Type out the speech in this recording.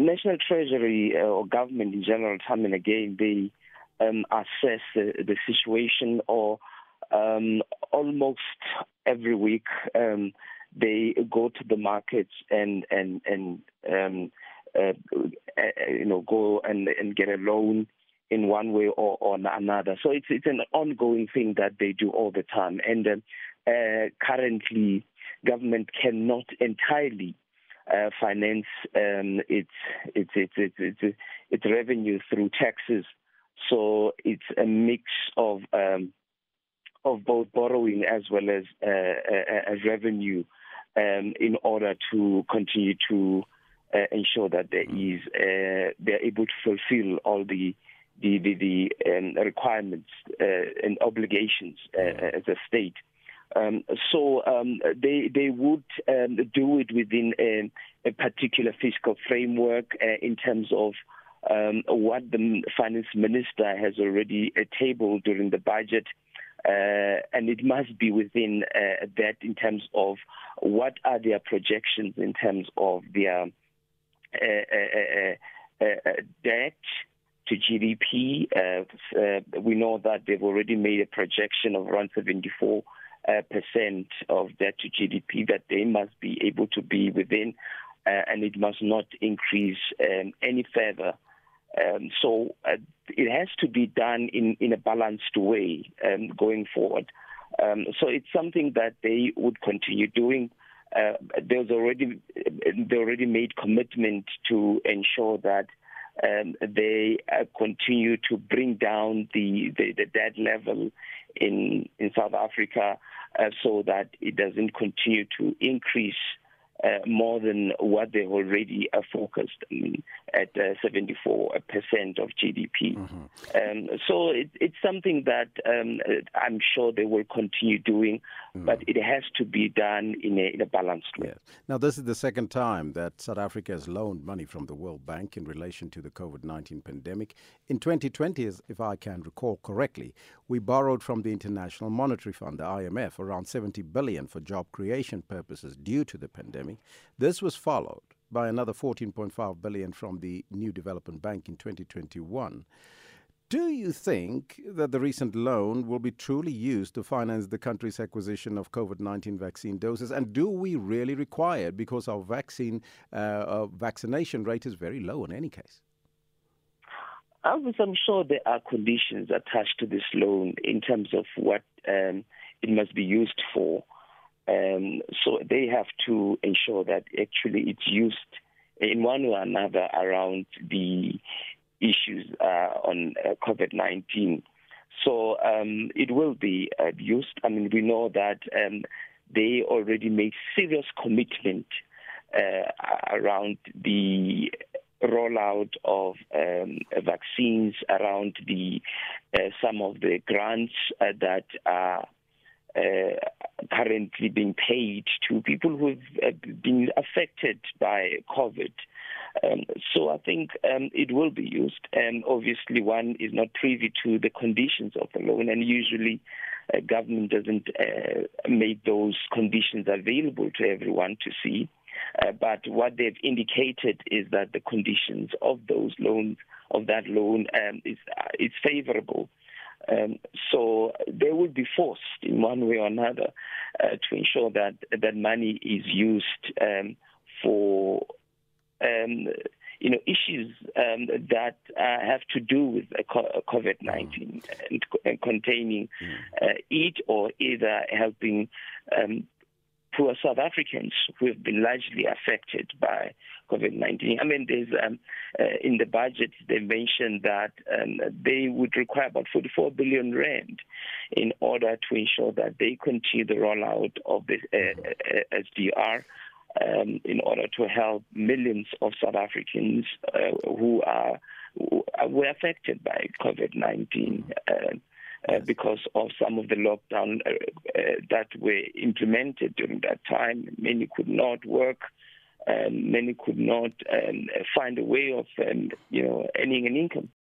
National Treasury uh, or government in general, time and again, they um, assess the, the, situation or um, almost every week um, they go to the markets and and and um, uh, uh, you know go and and get a loan in one way or, or another. So it's it's an ongoing thing that they do all the time. And uh, uh, currently, government cannot entirely uh, finance um, its, its, its its its its revenue through taxes. So it's a mix of um, of both borrowing as well as uh, uh, revenue um, in order to continue to uh, ensure that there mm. uh, they're able to fulfill all the the the, the um, requirements uh, and obligations uh, mm. as a state. Um, so um, they they would um, do it within a, a particular fiscal framework uh, in terms of um, what the finance minister has already uh, tabled during the budget. Uh, and it must be within uh, that in terms of what are their projections in terms of their uh, debt to GDP. we know that they've already made a projection of around 74 uh, percent of debt to GDP that they must be able to be within, uh, and it must not increase um, any further. Um, so uh, it has to be done in, in a balanced way um, going forward. Um, so it's something that they would continue doing. Uh, there's already they already made commitment to ensure that um, they uh, continue to bring down the, the, the debt level in in South Africa uh, so that it doesn't continue to increase uh, more than what they already are focused at uh, 74% of GDP. Mm-hmm. Um, so it, it's something that um, I'm sure they will continue doing, mm-hmm. but it has to be done in a, in a balanced way. Yes. Now, this is the second time that South Africa has loaned money from the World Bank in relation to the COVID 19 pandemic. In 2020, if I can recall correctly, we borrowed from the International Monetary Fund, the IMF, around 70 billion for job creation purposes due to the pandemic. This was followed by another 14.5 billion from the New Development Bank in 2021. Do you think that the recent loan will be truly used to finance the country's acquisition of COVID 19 vaccine doses? And do we really require it because our vaccine uh, vaccination rate is very low in any case? I'm sure there are conditions attached to this loan in terms of what um, it must be used for. Um, so they have to ensure that actually it's used in one way or another around the issues uh, on uh, COVID 19. So um, it will be uh, used. I mean, we know that um, they already made serious commitment uh, around the rollout of um, vaccines, around the uh, some of the grants uh, that are currently being paid to people who've uh, been affected by COVID. Um, so I think um, it will be used. And obviously, one is not privy to the conditions of the loan, and usually, uh, government doesn't uh, make those conditions available to everyone to see. Uh, but what they've indicated is that the conditions of those loans, of that loan, um, is uh, is favourable. Um, so they will be forced in one way or another uh, to ensure that that money is used um, for um, you know issues um, that uh, have to do with COVID nineteen mm. and, and, containing mm. uh, it or either helping um, poor South Africans who have been largely affected by COVID 19. I mean, there's um, uh, in the budget, they mentioned that um, they would require about 44 billion rand in order to ensure that they continue the rollout of the uh, uh SDR. Um, in order to help millions of South Africans uh, who are who were affected by COVID 19. Uh, uh, because of some of the lockdown uh, uh, that were implemented during that time. Many could not work. Um, many could not um, find a way of, um, you know, earning an income.